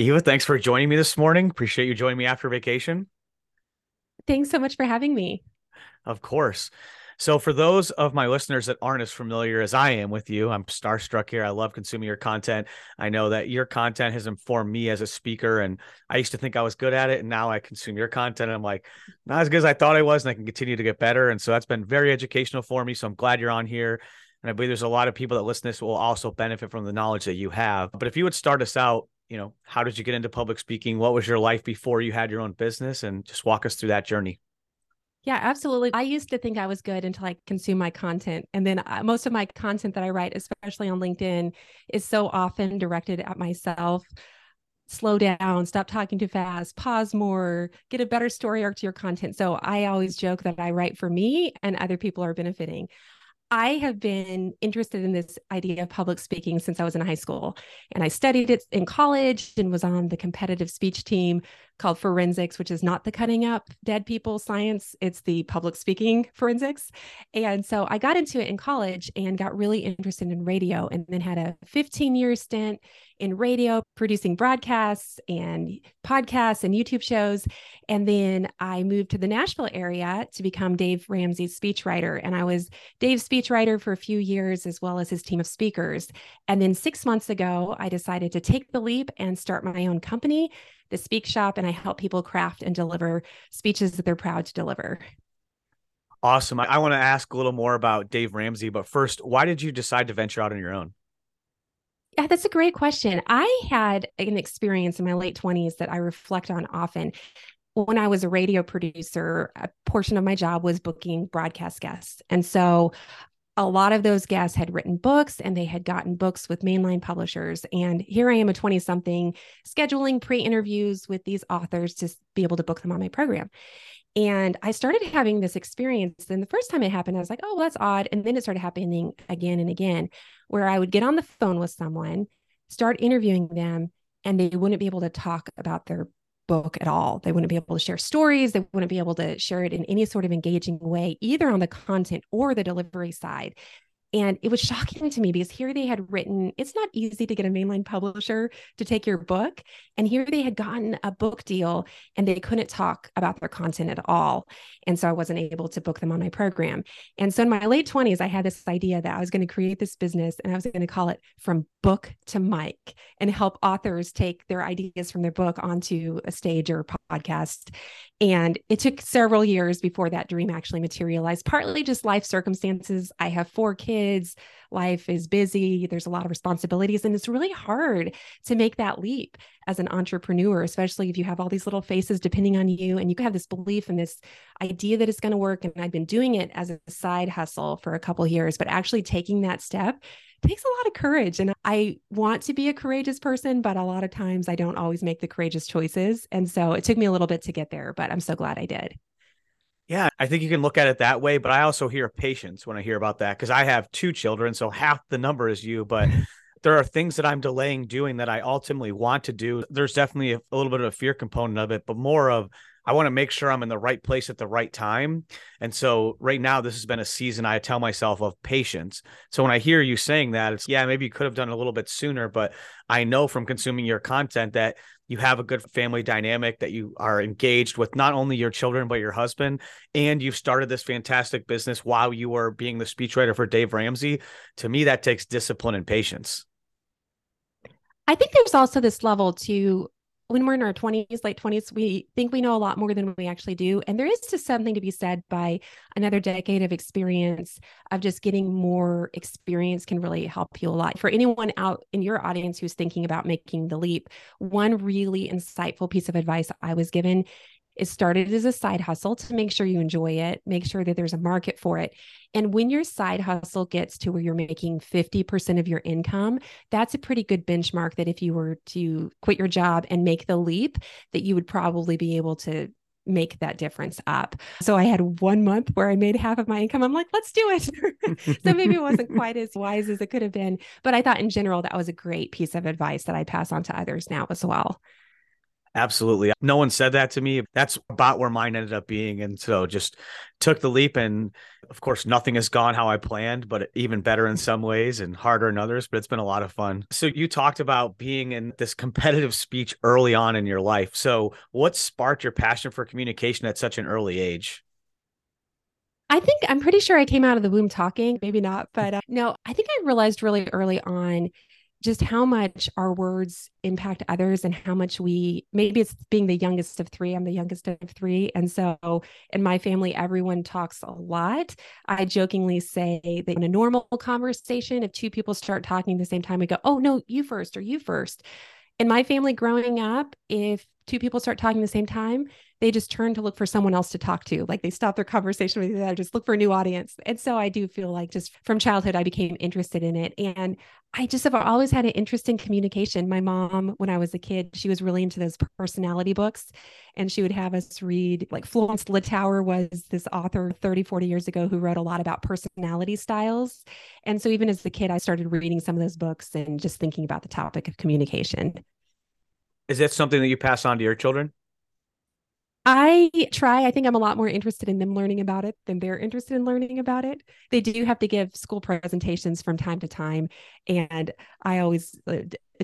Eva, thanks for joining me this morning. Appreciate you joining me after vacation. Thanks so much for having me. Of course. So, for those of my listeners that aren't as familiar as I am with you, I'm starstruck here. I love consuming your content. I know that your content has informed me as a speaker, and I used to think I was good at it, and now I consume your content. And I'm like, not as good as I thought I was, and I can continue to get better. And so that's been very educational for me. So I'm glad you're on here. And I believe there's a lot of people that listen to this will also benefit from the knowledge that you have. But if you would start us out, you know, how did you get into public speaking? What was your life before you had your own business? And just walk us through that journey. Yeah, absolutely. I used to think I was good until I consume my content. And then uh, most of my content that I write, especially on LinkedIn, is so often directed at myself. Slow down, stop talking too fast, pause more, get a better story arc to your content. So I always joke that I write for me and other people are benefiting. I have been interested in this idea of public speaking since I was in high school. And I studied it in college and was on the competitive speech team called forensics, which is not the cutting up dead people science, it's the public speaking forensics. And so I got into it in college and got really interested in radio and then had a 15 year stint in radio, producing broadcasts and podcasts and YouTube shows. And then I moved to the Nashville area to become Dave Ramsey's speechwriter. And I was Dave's speechwriter for a few years, as well as his team of speakers. And then six months ago, I decided to take the leap and start my own company the Speak Shop, and I help people craft and deliver speeches that they're proud to deliver. Awesome. I, I want to ask a little more about Dave Ramsey, but first, why did you decide to venture out on your own? Yeah, that's a great question. I had an experience in my late 20s that I reflect on often. When I was a radio producer, a portion of my job was booking broadcast guests. And so a lot of those guests had written books and they had gotten books with mainline publishers. And here I am, a 20 something, scheduling pre interviews with these authors to be able to book them on my program. And I started having this experience. And the first time it happened, I was like, oh, well, that's odd. And then it started happening again and again, where I would get on the phone with someone, start interviewing them, and they wouldn't be able to talk about their book at all. They wouldn't be able to share stories. They wouldn't be able to share it in any sort of engaging way, either on the content or the delivery side. And it was shocking to me because here they had written, it's not easy to get a mainline publisher to take your book. And here they had gotten a book deal and they couldn't talk about their content at all. And so I wasn't able to book them on my program. And so in my late 20s, I had this idea that I was going to create this business and I was going to call it From Book to Mic and help authors take their ideas from their book onto a stage or a podcast. And it took several years before that dream actually materialized, partly just life circumstances. I have four kids kids, life is busy, there's a lot of responsibilities, and it's really hard to make that leap as an entrepreneur, especially if you have all these little faces depending on you and you have this belief and this idea that it's going to work. And I've been doing it as a side hustle for a couple years, but actually taking that step takes a lot of courage. And I want to be a courageous person, but a lot of times I don't always make the courageous choices. And so it took me a little bit to get there, but I'm so glad I did. Yeah, I think you can look at it that way, but I also hear patience when I hear about that because I have two children, so half the number is you, but there are things that I'm delaying doing that I ultimately want to do. There's definitely a, a little bit of a fear component of it, but more of I want to make sure I'm in the right place at the right time. And so right now, this has been a season I tell myself of patience. So when I hear you saying that, it's yeah, maybe you could have done a little bit sooner, but I know from consuming your content that you have a good family dynamic, that you are engaged with not only your children, but your husband. And you've started this fantastic business while you were being the speechwriter for Dave Ramsey. To me, that takes discipline and patience. I think there's also this level to when we're in our 20s, late 20s, we think we know a lot more than we actually do. And there is just something to be said by another decade of experience of just getting more experience can really help you a lot. For anyone out in your audience who's thinking about making the leap, one really insightful piece of advice I was given it started as a side hustle to make sure you enjoy it, make sure that there's a market for it. And when your side hustle gets to where you're making 50% of your income, that's a pretty good benchmark that if you were to quit your job and make the leap, that you would probably be able to make that difference up. So I had one month where I made half of my income. I'm like, let's do it. so maybe it wasn't quite as wise as it could have been. But I thought in general, that was a great piece of advice that I pass on to others now as well. Absolutely. No one said that to me. That's about where mine ended up being. And so just took the leap. And of course, nothing has gone how I planned, but even better in some ways and harder in others. But it's been a lot of fun. So you talked about being in this competitive speech early on in your life. So what sparked your passion for communication at such an early age? I think I'm pretty sure I came out of the womb talking, maybe not, but uh, no, I think I realized really early on just how much our words impact others and how much we maybe it's being the youngest of three i'm the youngest of three. And so in my family everyone talks a lot. I jokingly say that in a normal conversation if two people start talking at the same time we go oh no you first or you first. In my family growing up if two people start talking at the same time they just turn to look for someone else to talk to. Like they stop their conversation with each other, just look for a new audience. And so I do feel like just from childhood, I became interested in it. And I just have always had an interest in communication. My mom, when I was a kid, she was really into those personality books. And she would have us read, like Florence Littauer was this author 30, 40 years ago who wrote a lot about personality styles. And so even as a kid, I started reading some of those books and just thinking about the topic of communication. Is that something that you pass on to your children? I try. I think I'm a lot more interested in them learning about it than they're interested in learning about it. They do have to give school presentations from time to time. And I always uh,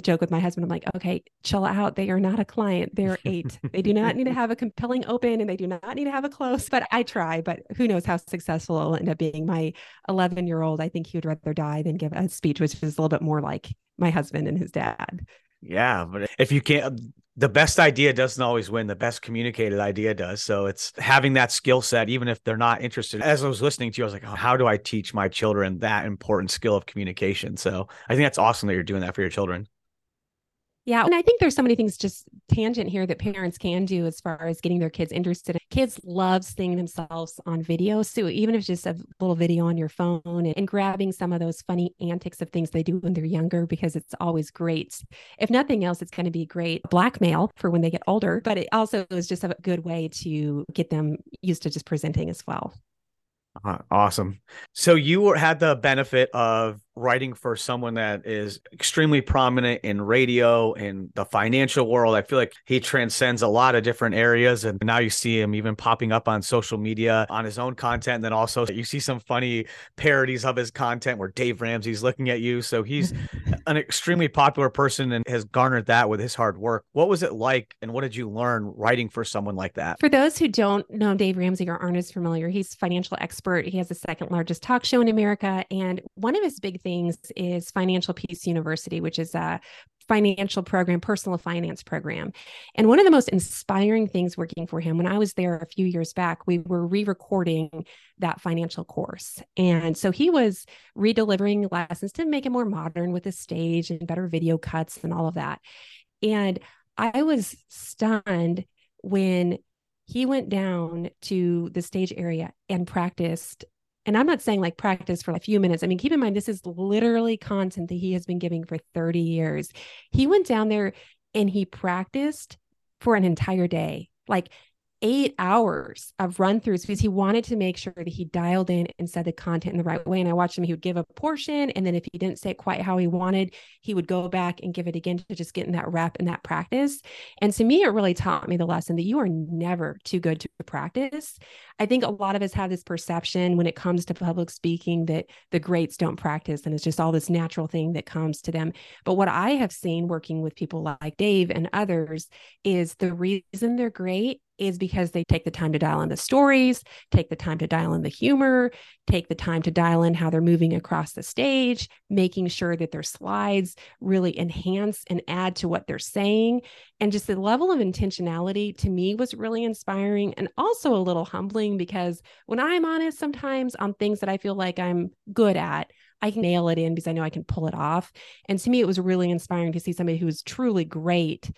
joke with my husband I'm like, okay, chill out. They are not a client. They're eight. they do not need to have a compelling open and they do not need to have a close. But I try. But who knows how successful it'll end up being. My 11 year old, I think he would rather die than give a speech, which is a little bit more like my husband and his dad. Yeah, but if you can't, the best idea doesn't always win. The best communicated idea does. So it's having that skill set, even if they're not interested. As I was listening to you, I was like, oh, how do I teach my children that important skill of communication? So I think that's awesome that you're doing that for your children. Yeah. And I think there's so many things just tangent here that parents can do as far as getting their kids interested. Kids love seeing themselves on video. So even if it's just a little video on your phone and, and grabbing some of those funny antics of things they do when they're younger, because it's always great. If nothing else, it's going to be great blackmail for when they get older, but it also is just a good way to get them used to just presenting as well. Uh, awesome. So you had the benefit of writing for someone that is extremely prominent in radio in the financial world. I feel like he transcends a lot of different areas. And now you see him even popping up on social media on his own content. And then also you see some funny parodies of his content where Dave Ramsey's looking at you. So he's an extremely popular person and has garnered that with his hard work. What was it like? And what did you learn writing for someone like that? For those who don't know Dave Ramsey or aren't as familiar, he's financial expert. He has the second largest talk show in America. And one of his big things is Financial Peace University, which is a financial program, personal finance program. And one of the most inspiring things working for him, when I was there a few years back, we were re recording that financial course. And so he was re delivering lessons to make it more modern with the stage and better video cuts and all of that. And I was stunned when he went down to the stage area and practiced and I'm not saying like practice for a few minutes. I mean, keep in mind, this is literally content that he has been giving for 30 years. He went down there and he practiced for an entire day. Like eight hours of run throughs because he wanted to make sure that he dialed in and said the content in the right way. And I watched him, he would give a portion. And then if he didn't say it quite how he wanted, he would go back and give it again to just get in that rep and that practice. And to me, it really taught me the lesson that you are never too good to practice. I think a lot of us have this perception when it comes to public speaking that the greats don't practice and it's just all this natural thing that comes to them. But what I have seen working with people like Dave and others is the reason they're great is because they take the time to dial in the stories, take the time to dial in the humor, take the time to dial in how they're moving across the stage, making sure that their slides really enhance and add to what they're saying. And just the level of intentionality to me was really inspiring and also a little humbling because when I'm honest, sometimes on things that I feel like I'm good at, I can nail it in because I know I can pull it off. And to me, it was really inspiring to see somebody who was truly great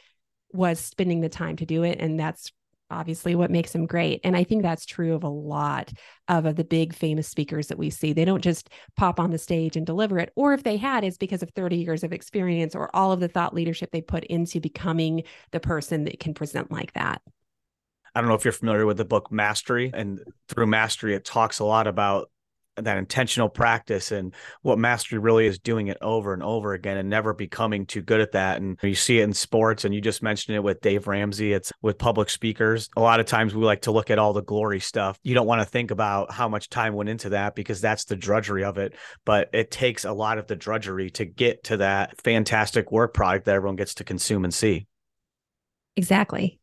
was spending the time to do it. And that's obviously what makes them great and i think that's true of a lot of, of the big famous speakers that we see. They don't just pop on the stage and deliver it or if they had it's because of 30 years of experience or all of the thought leadership they put into becoming the person that can present like that. I don't know if you're familiar with the book mastery and through mastery it talks a lot about that intentional practice and what mastery really is doing it over and over again and never becoming too good at that. And you see it in sports, and you just mentioned it with Dave Ramsey. It's with public speakers. A lot of times we like to look at all the glory stuff. You don't want to think about how much time went into that because that's the drudgery of it. But it takes a lot of the drudgery to get to that fantastic work product that everyone gets to consume and see. Exactly.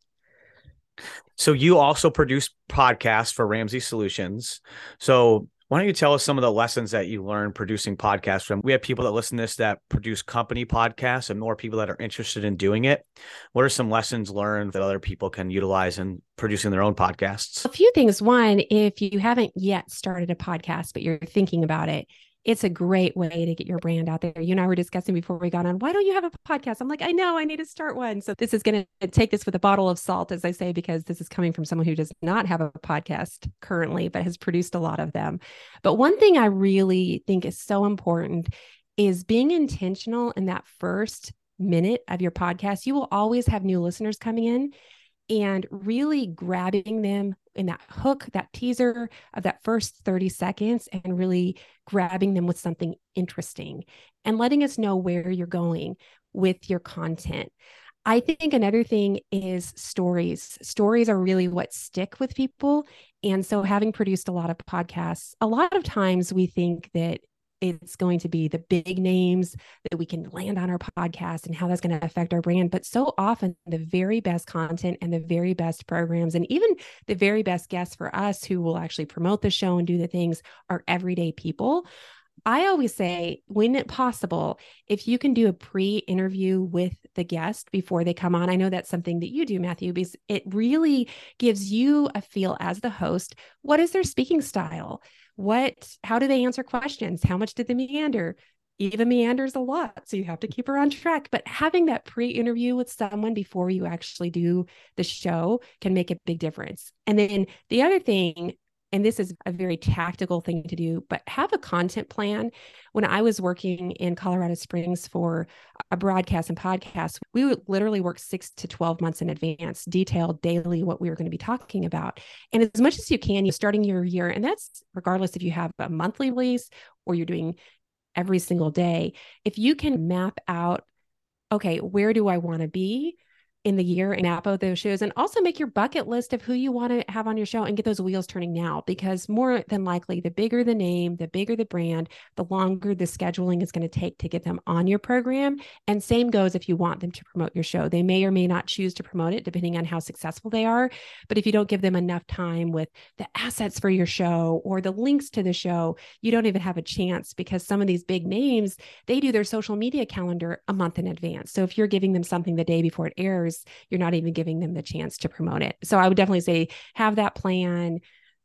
So you also produce podcasts for Ramsey Solutions. So why don't you tell us some of the lessons that you learned producing podcasts from? We have people that listen to this that produce company podcasts and more people that are interested in doing it. What are some lessons learned that other people can utilize in producing their own podcasts? A few things. One, if you haven't yet started a podcast, but you're thinking about it, it's a great way to get your brand out there. You and I were discussing before we got on, why don't you have a podcast? I'm like, I know I need to start one. So this is going to take this with a bottle of salt, as I say, because this is coming from someone who does not have a podcast currently, but has produced a lot of them. But one thing I really think is so important is being intentional in that first minute of your podcast. You will always have new listeners coming in and really grabbing them in that hook, that teaser of that first 30 seconds, and really grabbing them with something interesting and letting us know where you're going with your content. I think another thing is stories. Stories are really what stick with people. And so, having produced a lot of podcasts, a lot of times we think that it's going to be the big names that we can land on our podcast and how that's going to affect our brand. But so often, the very best content and the very best programs, and even the very best guests for us who will actually promote the show and do the things are everyday people. I always say, when possible, if you can do a pre interview with the guest before they come on, I know that's something that you do, Matthew, because it really gives you a feel as the host. What is their speaking style? What how do they answer questions? How much did they meander? Eva meanders a lot so you have to keep her on track. But having that pre-interview with someone before you actually do the show can make a big difference. And then the other thing and this is a very tactical thing to do, but have a content plan. When I was working in Colorado Springs for a broadcast and podcast, we would literally work six to 12 months in advance, detailed daily what we were going to be talking about. And as much as you can, you're starting your year, and that's regardless if you have a monthly release or you're doing every single day. If you can map out, okay, where do I want to be? In the year and map out those shows and also make your bucket list of who you want to have on your show and get those wheels turning now because more than likely the bigger the name the bigger the brand the longer the scheduling is going to take to get them on your program. And same goes if you want them to promote your show. They may or may not choose to promote it depending on how successful they are but if you don't give them enough time with the assets for your show or the links to the show you don't even have a chance because some of these big names they do their social media calendar a month in advance. So if you're giving them something the day before it airs you're not even giving them the chance to promote it. So I would definitely say have that plan,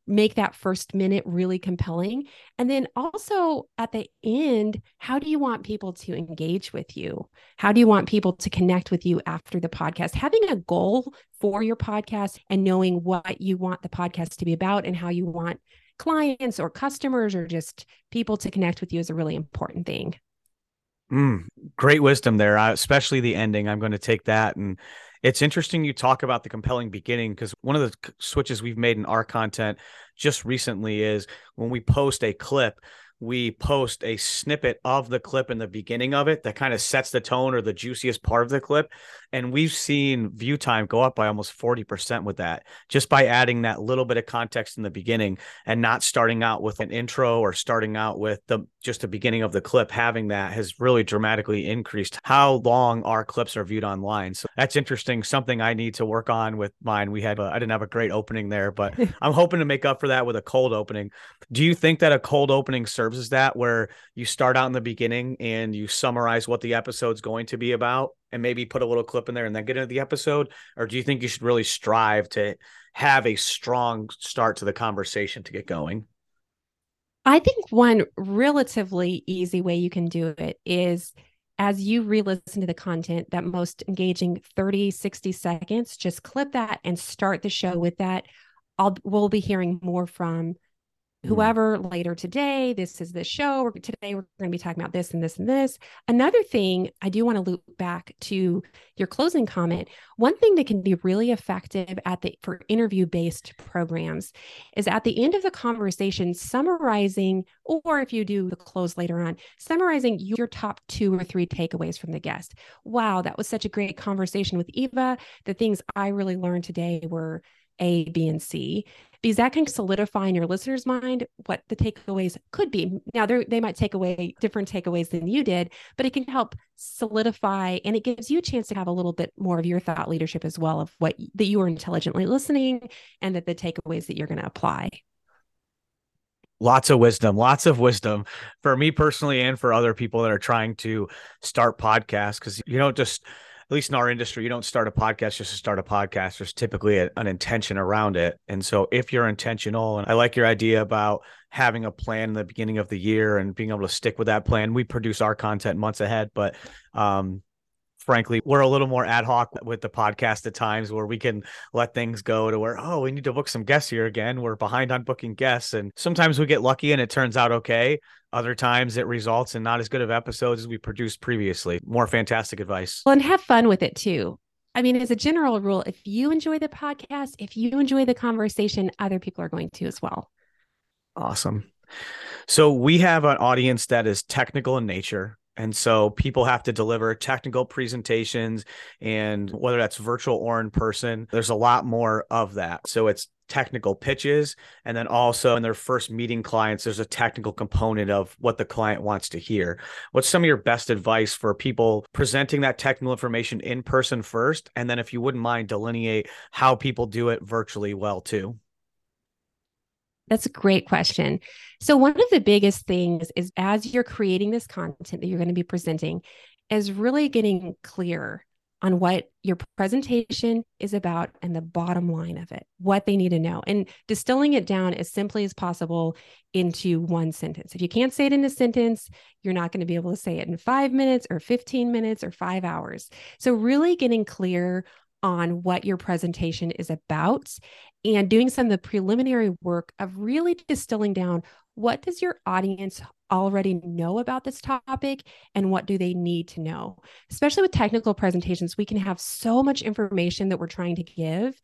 make that first minute really compelling. And then also at the end, how do you want people to engage with you? How do you want people to connect with you after the podcast? Having a goal for your podcast and knowing what you want the podcast to be about and how you want clients or customers or just people to connect with you is a really important thing. Mm, great wisdom there, uh, especially the ending. I'm going to take that. And it's interesting you talk about the compelling beginning because one of the switches we've made in our content just recently is when we post a clip, we post a snippet of the clip in the beginning of it that kind of sets the tone or the juiciest part of the clip. And we've seen view time go up by almost 40% with that, just by adding that little bit of context in the beginning and not starting out with an intro or starting out with the just the beginning of the clip. Having that has really dramatically increased how long our clips are viewed online. So that's interesting. Something I need to work on with mine. We had, I didn't have a great opening there, but I'm hoping to make up for that with a cold opening. Do you think that a cold opening serves serves as that, where you start out in the beginning and you summarize what the episode's going to be about and maybe put a little clip in there and then get into the episode? Or do you think you should really strive to have a strong start to the conversation to get going? I think one relatively easy way you can do it is as you re listen to the content, that most engaging 30, 60 seconds, just clip that and start the show with that. I'll, we'll be hearing more from. Whoever mm. later today. This is the show. We're, today we're going to be talking about this and this and this. Another thing I do want to loop back to your closing comment. One thing that can be really effective at the for interview based programs is at the end of the conversation summarizing, or if you do the close later on, summarizing your top two or three takeaways from the guest. Wow, that was such a great conversation with Eva. The things I really learned today were a, B, and C, because that can solidify in your listener's mind what the takeaways could be. Now, they might take away different takeaways than you did, but it can help solidify and it gives you a chance to have a little bit more of your thought leadership as well of what that you are intelligently listening and that the takeaways that you're going to apply lots of wisdom lots of wisdom for me personally and for other people that are trying to start podcasts because you don't just at least in our industry, you don't start a podcast just to start a podcast. There's typically a, an intention around it. And so if you're intentional, and I like your idea about having a plan in the beginning of the year and being able to stick with that plan, we produce our content months ahead, but um, frankly, we're a little more ad hoc with the podcast at times where we can let things go to where, oh, we need to book some guests here again. We're behind on booking guests. And sometimes we get lucky and it turns out okay. Other times it results in not as good of episodes as we produced previously. More fantastic advice. Well, and have fun with it too. I mean, as a general rule, if you enjoy the podcast, if you enjoy the conversation, other people are going to as well. Awesome. So we have an audience that is technical in nature. And so people have to deliver technical presentations and whether that's virtual or in person, there's a lot more of that. So it's technical pitches. And then also in their first meeting clients, there's a technical component of what the client wants to hear. What's some of your best advice for people presenting that technical information in person first? And then if you wouldn't mind, delineate how people do it virtually well too. That's a great question. So, one of the biggest things is as you're creating this content that you're going to be presenting, is really getting clear on what your presentation is about and the bottom line of it, what they need to know, and distilling it down as simply as possible into one sentence. If you can't say it in a sentence, you're not going to be able to say it in five minutes or 15 minutes or five hours. So, really getting clear on what your presentation is about and doing some of the preliminary work of really distilling down what does your audience already know about this topic and what do they need to know? Especially with technical presentations we can have so much information that we're trying to give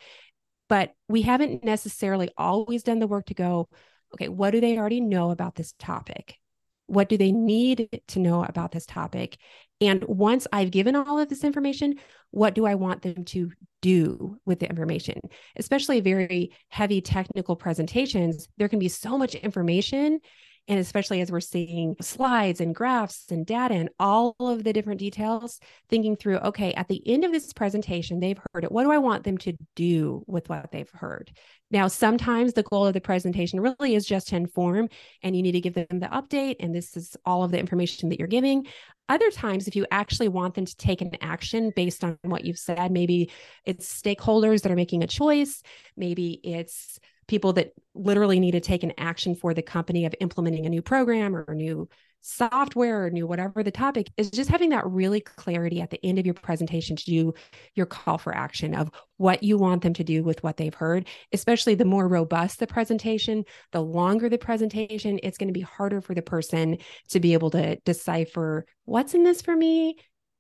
but we haven't necessarily always done the work to go okay what do they already know about this topic? What do they need to know about this topic? And once I've given all of this information, what do I want them to do with the information? Especially very heavy technical presentations, there can be so much information and especially as we're seeing slides and graphs and data and all of the different details, thinking through, okay, at the end of this presentation, they've heard it. What do I want them to do with what they've heard? Now, sometimes the goal of the presentation really is just to inform, and you need to give them the update, and this is all of the information that you're giving. Other times, if you actually want them to take an action based on what you've said, maybe it's stakeholders that are making a choice, maybe it's people that literally need to take an action for the company of implementing a new program or new software or new whatever the topic is just having that really clarity at the end of your presentation to do your call for action of what you want them to do with what they've heard especially the more robust the presentation the longer the presentation it's going to be harder for the person to be able to decipher what's in this for me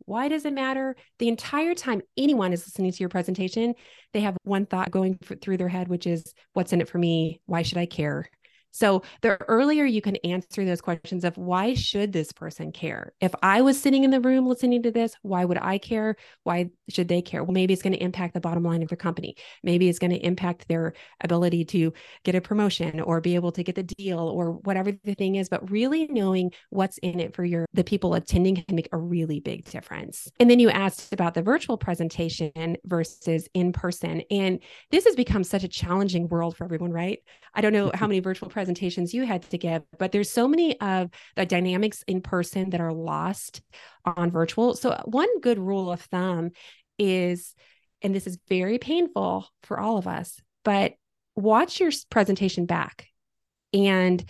why does it matter? The entire time anyone is listening to your presentation, they have one thought going through their head, which is, What's in it for me? Why should I care? So the earlier you can answer those questions of why should this person care? If I was sitting in the room listening to this, why would I care? Why should they care? Well, maybe it's going to impact the bottom line of their company. Maybe it's going to impact their ability to get a promotion or be able to get the deal or whatever the thing is. But really knowing what's in it for your the people attending can make a really big difference. And then you asked about the virtual presentation versus in person. And this has become such a challenging world for everyone, right? I don't know how many virtual presentations you had to give, but there's so many of the dynamics in person that are lost on virtual. So, uh, one good rule of thumb is, and this is very painful for all of us, but watch your presentation back and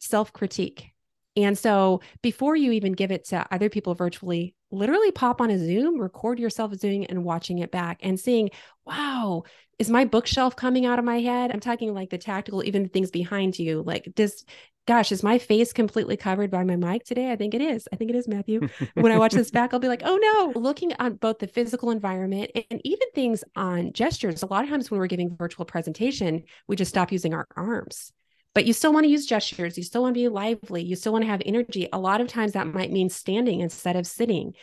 self critique. And so, before you even give it to other people virtually, literally pop on a Zoom, record yourself zooming and watching it back and seeing, wow, is my bookshelf coming out of my head? I'm talking like the tactical, even the things behind you. Like, does gosh, is my face completely covered by my mic today? I think it is. I think it is, Matthew. when I watch this back, I'll be like, oh no, looking at both the physical environment and even things on gestures. A lot of times when we're giving virtual presentation, we just stop using our arms. But you still want to use gestures. You still want to be lively. You still want to have energy. A lot of times that might mean standing instead of sitting.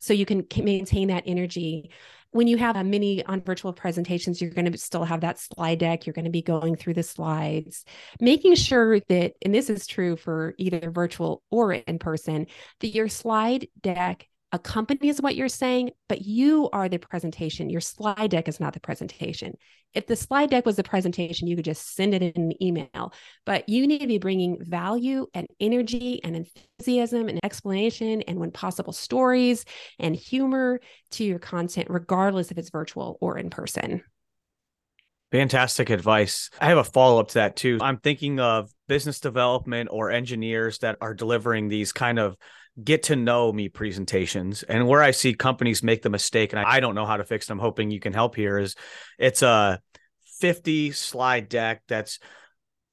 So you can maintain that energy when you have a mini on virtual presentations, you're going to still have that slide deck. You're going to be going through the slides, making sure that, and this is true for either virtual or in person, that your slide deck accompanies what you're saying, but you are the presentation. Your slide deck is not the presentation. If the slide deck was the presentation, you could just send it in an email, but you need to be bringing value and energy and enthusiasm and explanation and, when possible, stories and humor to your content, regardless if it's virtual or in person. Fantastic advice. I have a follow up to that too. I'm thinking of business development or engineers that are delivering these kind of get to know me presentations and where I see companies make the mistake and I, don't know how to fix them. hoping you can help here is it's a 50 slide deck that's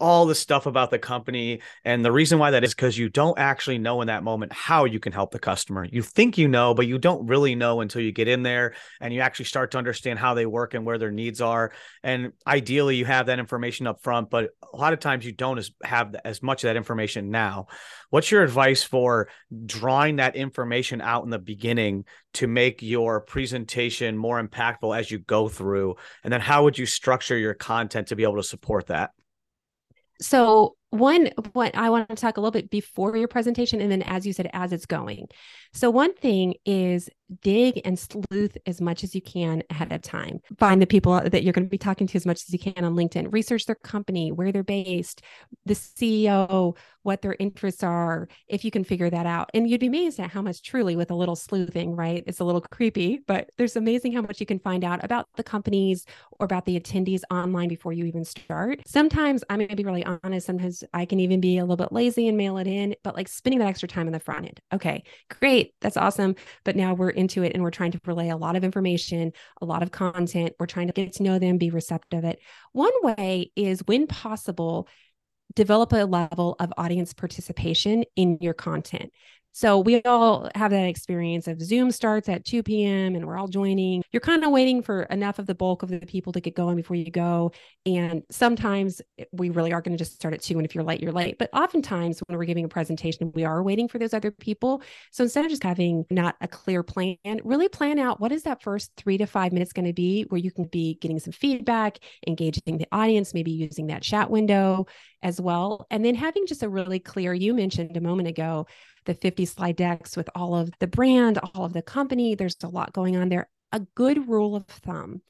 all the stuff about the company. And the reason why that is because you don't actually know in that moment how you can help the customer. You think you know, but you don't really know until you get in there and you actually start to understand how they work and where their needs are. And ideally, you have that information up front, but a lot of times you don't have as much of that information now. What's your advice for drawing that information out in the beginning to make your presentation more impactful as you go through? And then how would you structure your content to be able to support that? So one what i want to talk a little bit before your presentation and then as you said as it's going. So one thing is dig and sleuth as much as you can ahead of time find the people that you're going to be talking to as much as you can on linkedin research their company where they're based the ceo what their interests are if you can figure that out and you'd be amazed at how much truly with a little sleuthing right it's a little creepy but there's amazing how much you can find out about the companies or about the attendees online before you even start sometimes i'm going to be really honest sometimes I can even be a little bit lazy and mail it in, but like spending that extra time in the front end. Okay, great. That's awesome. But now we're into it and we're trying to relay a lot of information, a lot of content. We're trying to get to know them, be receptive of it. One way is when possible, develop a level of audience participation in your content. So we all have that experience of Zoom starts at 2 p.m. and we're all joining. You're kind of waiting for enough of the bulk of the people to get going before you go. And sometimes we really are going to just start at 2. And if you're late, you're late. But oftentimes when we're giving a presentation, we are waiting for those other people. So instead of just having not a clear plan, really plan out what is that first three to five minutes going to be where you can be getting some feedback, engaging the audience, maybe using that chat window as well. And then having just a really clear, you mentioned a moment ago, the 50 slide decks with all of the brand, all of the company. There's a lot going on there. A good rule of thumb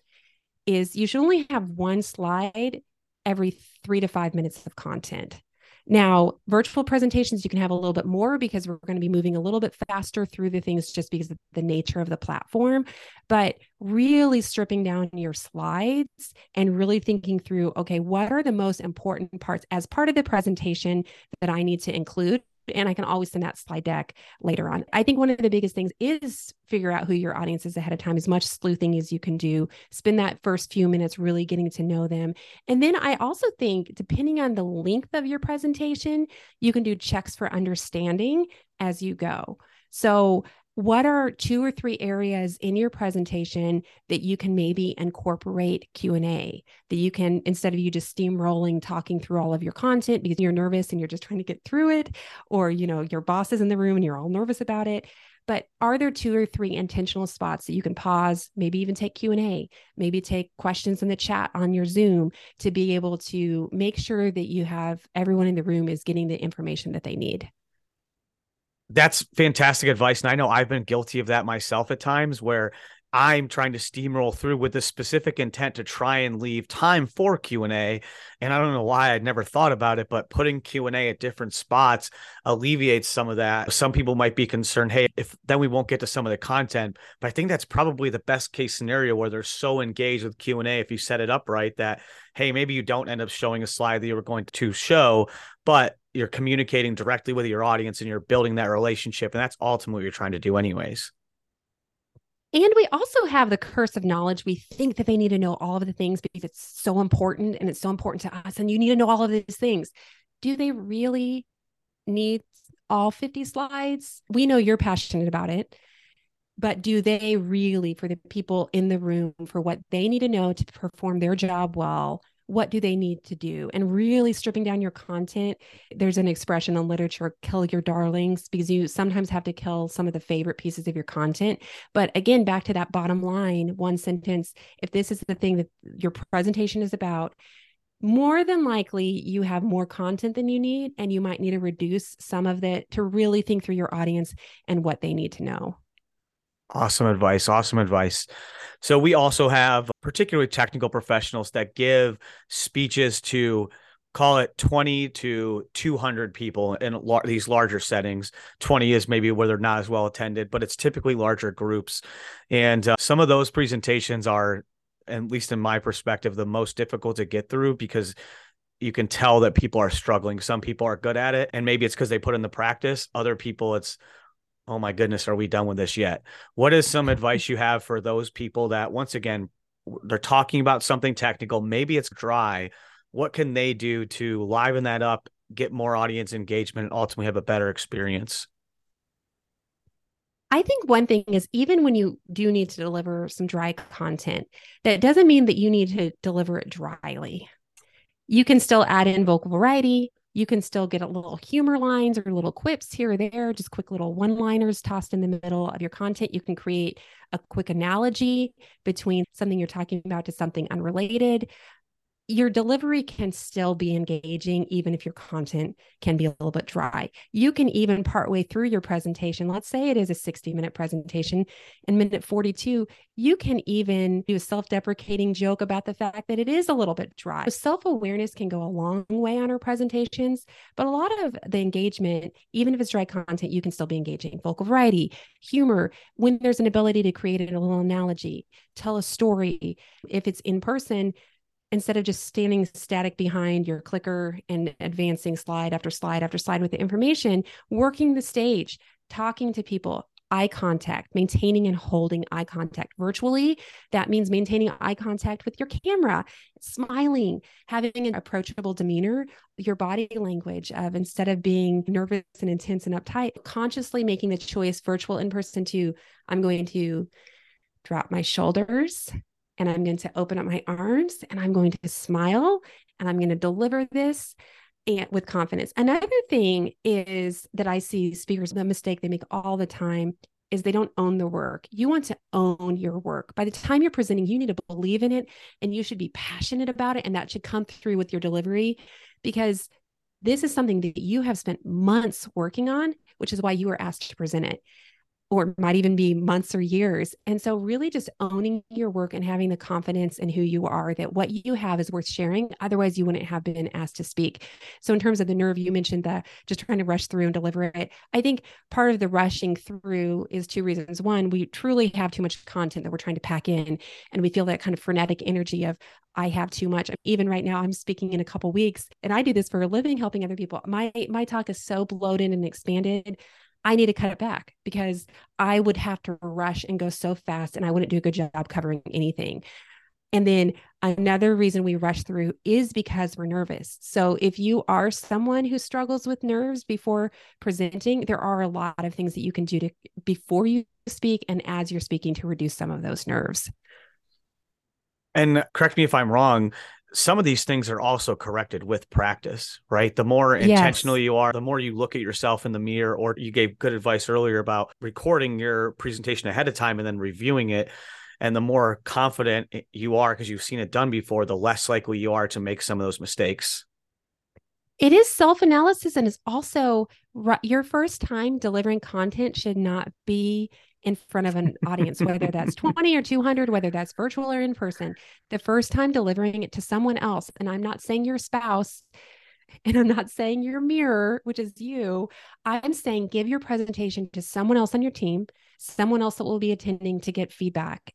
is you should only have one slide every three to five minutes of content. Now, virtual presentations, you can have a little bit more because we're going to be moving a little bit faster through the things just because of the nature of the platform. But really stripping down your slides and really thinking through okay, what are the most important parts as part of the presentation that I need to include? And I can always send that slide deck later on. I think one of the biggest things is figure out who your audience is ahead of time, as much sleuthing as you can do. Spend that first few minutes really getting to know them. And then I also think, depending on the length of your presentation, you can do checks for understanding as you go. So what are two or three areas in your presentation that you can maybe incorporate q&a that you can instead of you just steamrolling talking through all of your content because you're nervous and you're just trying to get through it or you know your boss is in the room and you're all nervous about it. But are there two or three intentional spots that you can pause maybe even take q&a maybe take questions in the chat on your zoom to be able to make sure that you have everyone in the room is getting the information that they need that's fantastic advice. And I know I've been guilty of that myself at times where I'm trying to steamroll through with the specific intent to try and leave time for Q&A and I don't know why I'd never thought about it but putting Q&A at different spots alleviates some of that. Some people might be concerned hey if then we won't get to some of the content but I think that's probably the best case scenario where they're so engaged with Q&A if you set it up right that hey maybe you don't end up showing a slide that you were going to show but you're communicating directly with your audience and you're building that relationship and that's ultimately what you're trying to do anyways And we also have the curse of knowledge. We think that they need to know all of the things because it's so important and it's so important to us. And you need to know all of these things. Do they really need all 50 slides? We know you're passionate about it, but do they really, for the people in the room, for what they need to know to perform their job well, what do they need to do? And really stripping down your content there's an expression in literature kill your darlings because you sometimes have to kill some of the favorite pieces of your content. But again back to that bottom line one sentence if this is the thing that your presentation is about more than likely you have more content than you need and you might need to reduce some of it to really think through your audience and what they need to know Awesome advice. Awesome advice. So, we also have particularly technical professionals that give speeches to call it 20 to 200 people in la- these larger settings 20 is maybe where they're not as well attended but it's typically larger groups and uh, some of those presentations are at least in my perspective the most difficult to get through because you can tell that people are struggling some people are good at it and maybe it's because they put in the practice other people it's oh my goodness, are we done with this yet? What is some advice you have for those people that, once again, they're talking about something technical, maybe it's dry. What can they do to liven that up, get more audience engagement, and ultimately have a better experience? I think one thing is even when you do need to deliver some dry content, that doesn't mean that you need to deliver it dryly. You can still add in vocal variety, you can still get a little humor lines or little quips here or there, just quick little one liners tossed in the middle of your content. You can create a quick analogy between something you're talking about to something unrelated your delivery can still be engaging even if your content can be a little bit dry. You can even partway through your presentation, let's say it is a 60 minute presentation, in minute 42, you can even do a self deprecating joke about the fact that it is a little bit dry. Self awareness can go a long way on our presentations, but a lot of the engagement, even if it's dry content, you can still be engaging. Vocal variety, humor, when there's an ability to create a little analogy, tell a story. If it's in person, instead of just standing static behind your clicker and advancing slide after slide after slide with the information, working the stage, talking to people, eye contact, maintaining and holding eye contact virtually. That means maintaining eye contact with your camera, smiling, having an approachable demeanor, your body language of instead of being nervous and intense and uptight, consciously making the choice virtual in person to, I'm going to drop my shoulders and I'm going to open up my arms and I'm going to smile and I'm going to deliver this and with confidence. Another thing is that I see speakers the mistake they make all the time is they don't own the work. You want to own your work. By the time you're presenting, you need to believe in it and you should be passionate about it and that should come through with your delivery because this is something that you have spent months working on, which is why you were asked to present it or might even be months or years. And so, really, just owning your work and having the confidence in who you are that what you have is worth sharing. Otherwise, you wouldn't have been asked to speak. So, in terms of the nerve, you mentioned the just trying to rush through and deliver it. I think part of the rushing through is two reasons. One, we truly have too much content that we're trying to pack in, and we feel that kind of frenetic energy of, I have too much. Even right now, I'm speaking in a couple weeks, and I do this for a living, helping other people. My my talk is so bloated and expanded. I need to cut it back because I would have to rush and go so fast and I wouldn't do a good job covering anything. And then another reason we rush through is because we're nervous. So if you are someone who struggles with nerves before presenting, there are a lot of things that you can do to before you speak and as you're speaking to reduce some of those nerves. And correct me if I'm wrong, some of these things are also corrected with practice, right? The more intentional yes. you are, the more you look at yourself in the mirror, or you gave good advice earlier about recording your presentation ahead of time and then reviewing it. And the more confident you are because you've seen it done before, the less likely you are to make some of those mistakes. It is self analysis and is also your first time delivering content should not be in front of an audience, whether that's 20 or 200, whether that's virtual or in person, the first time delivering it to someone else. And I'm not saying your spouse, and I'm not saying your mirror, which is you. I'm saying give your presentation to someone else on your team, someone else that will be attending to get feedback.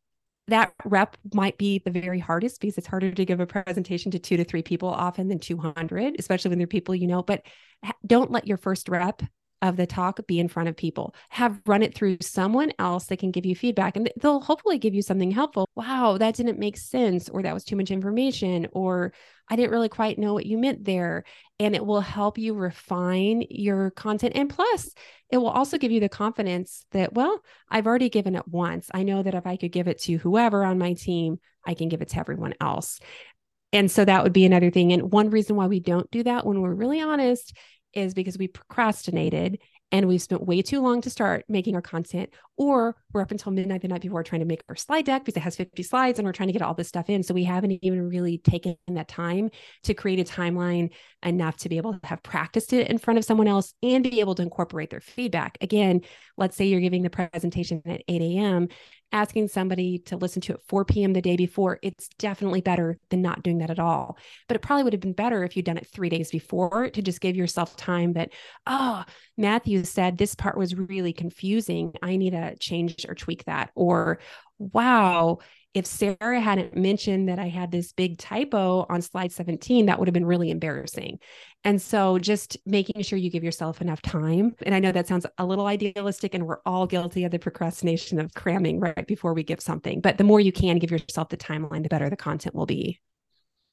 That rep might be the very hardest because it's harder to give a presentation to two to three people often than 200, especially when they're people you know. But don't let your first rep of the talk be in front of people. Have run it through someone else that can give you feedback and they'll hopefully give you something helpful. Wow, that didn't make sense, or that was too much information, or I didn't really quite know what you meant there. And it will help you refine your content. And plus, it will also give you the confidence that, well, I've already given it once. I know that if I could give it to whoever on my team, I can give it to everyone else. And so that would be another thing. And one reason why we don't do that when we're really honest is because we procrastinated and we've spent way too long to start making our content, or we're up until midnight the night before trying to make our slide deck because it has 50 slides and we're trying to get all this stuff in. So we haven't even really taken that time to create a timeline enough to be able to have practiced it in front of someone else and be able to incorporate their feedback. Again, let's say you're giving the presentation at 8 a.m asking somebody to listen to it 4 p.m. the day before, it's definitely better than not doing that at all. But it probably would have been better if you'd done it three days before to just give yourself time that, oh, Matthew said this part was really confusing. I need change or tweak that. Or, wow, if Sarah hadn't mentioned that I had this big typo on slide 17, that would have been really embarrassing. And so just making sure you give yourself enough time. And I know that sounds a little idealistic, and we're all guilty of the procrastination of cramming right before we give something. But the more you can give yourself the timeline, the better the content will be.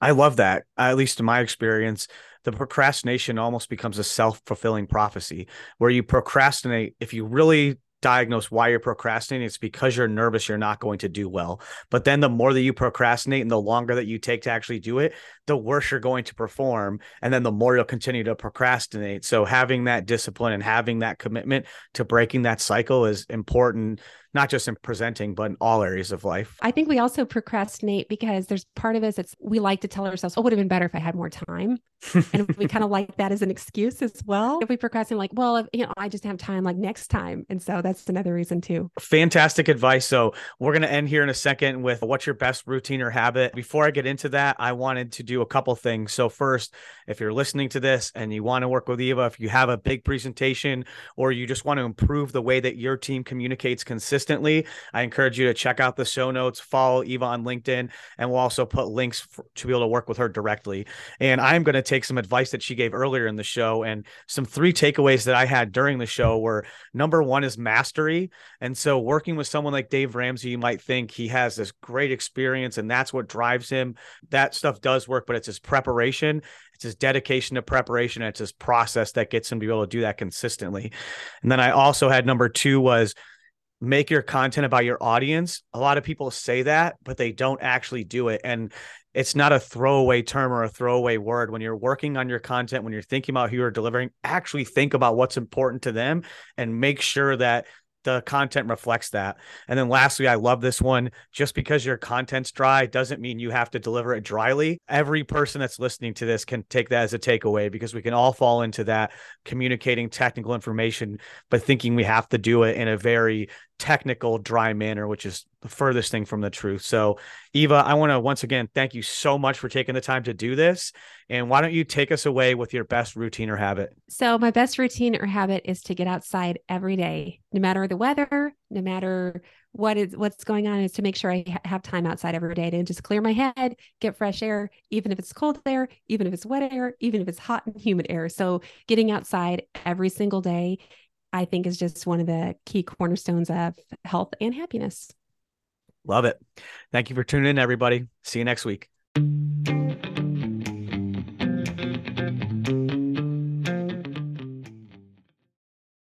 I love that. At least in my experience, the procrastination almost becomes a self fulfilling prophecy where you procrastinate. If you really diagnose why you're procrastinating, it's because you're nervous you're not going to do well. But then the more that you procrastinate and the longer that you take to actually do it, the worse you're going to perform. And then the more you'll continue to procrastinate. So having that discipline and having that commitment to breaking that cycle is important not just in presenting, but in all areas of life. I think we also procrastinate because there's part of us that's we like to tell ourselves, oh, it would have been better if I had more time. and we kind of like that as an excuse as well. If we procrastinate, like, well, if, you know, I just have time like next time. And so that's another reason too. Fantastic advice. So we're going to end here in a second with what's your best routine or habit. Before I get into that, I wanted to do a couple things. So first, if you're listening to this and you want to work with Eva, if you have a big presentation or you just want to improve the way that your team communicates consistently, consistently, I encourage you to check out the show notes, follow Eva on LinkedIn, and we'll also put links for, to be able to work with her directly. And I'm going to take some advice that she gave earlier in the show. And some three takeaways that I had during the show were number one is mastery. And so working with someone like Dave Ramsey, you might think he has this great experience and that's what drives him. That stuff does work, but it's his preparation it's his dedication to preparation it's his process that gets him to be able to do that consistently and then i also had number two was make your content about your audience. A lot of people say that, but they don't actually do it. And it's not a throwaway term or a throwaway word. When you're working on your content, when you're thinking about who you're delivering, actually think about what's important to them and make sure that the content reflects that. And then lastly, I love this one. Just because your content's dry doesn't mean you have to deliver it dryly. Every person that's listening to this can take that as a takeaway because we can all fall into that communicating technical information, but thinking we have to do it in a very technical, dry manner, which is the furthest thing from the truth. So, Eva, I want to once again thank you so much for taking the time to do this. And why don't you take us away with your best routine or habit? So, my best routine or habit is to get outside every day, no matter the weather, no matter what is what's going on is to make sure I ha- have time outside every day to just clear my head, get fresh air, even if it's cold air, even if it's wet air, even if it's hot and humid air. So getting outside every single day I think is just one of the key cornerstones of health and happiness. Love it. Thank you for tuning in, everybody. See you next week.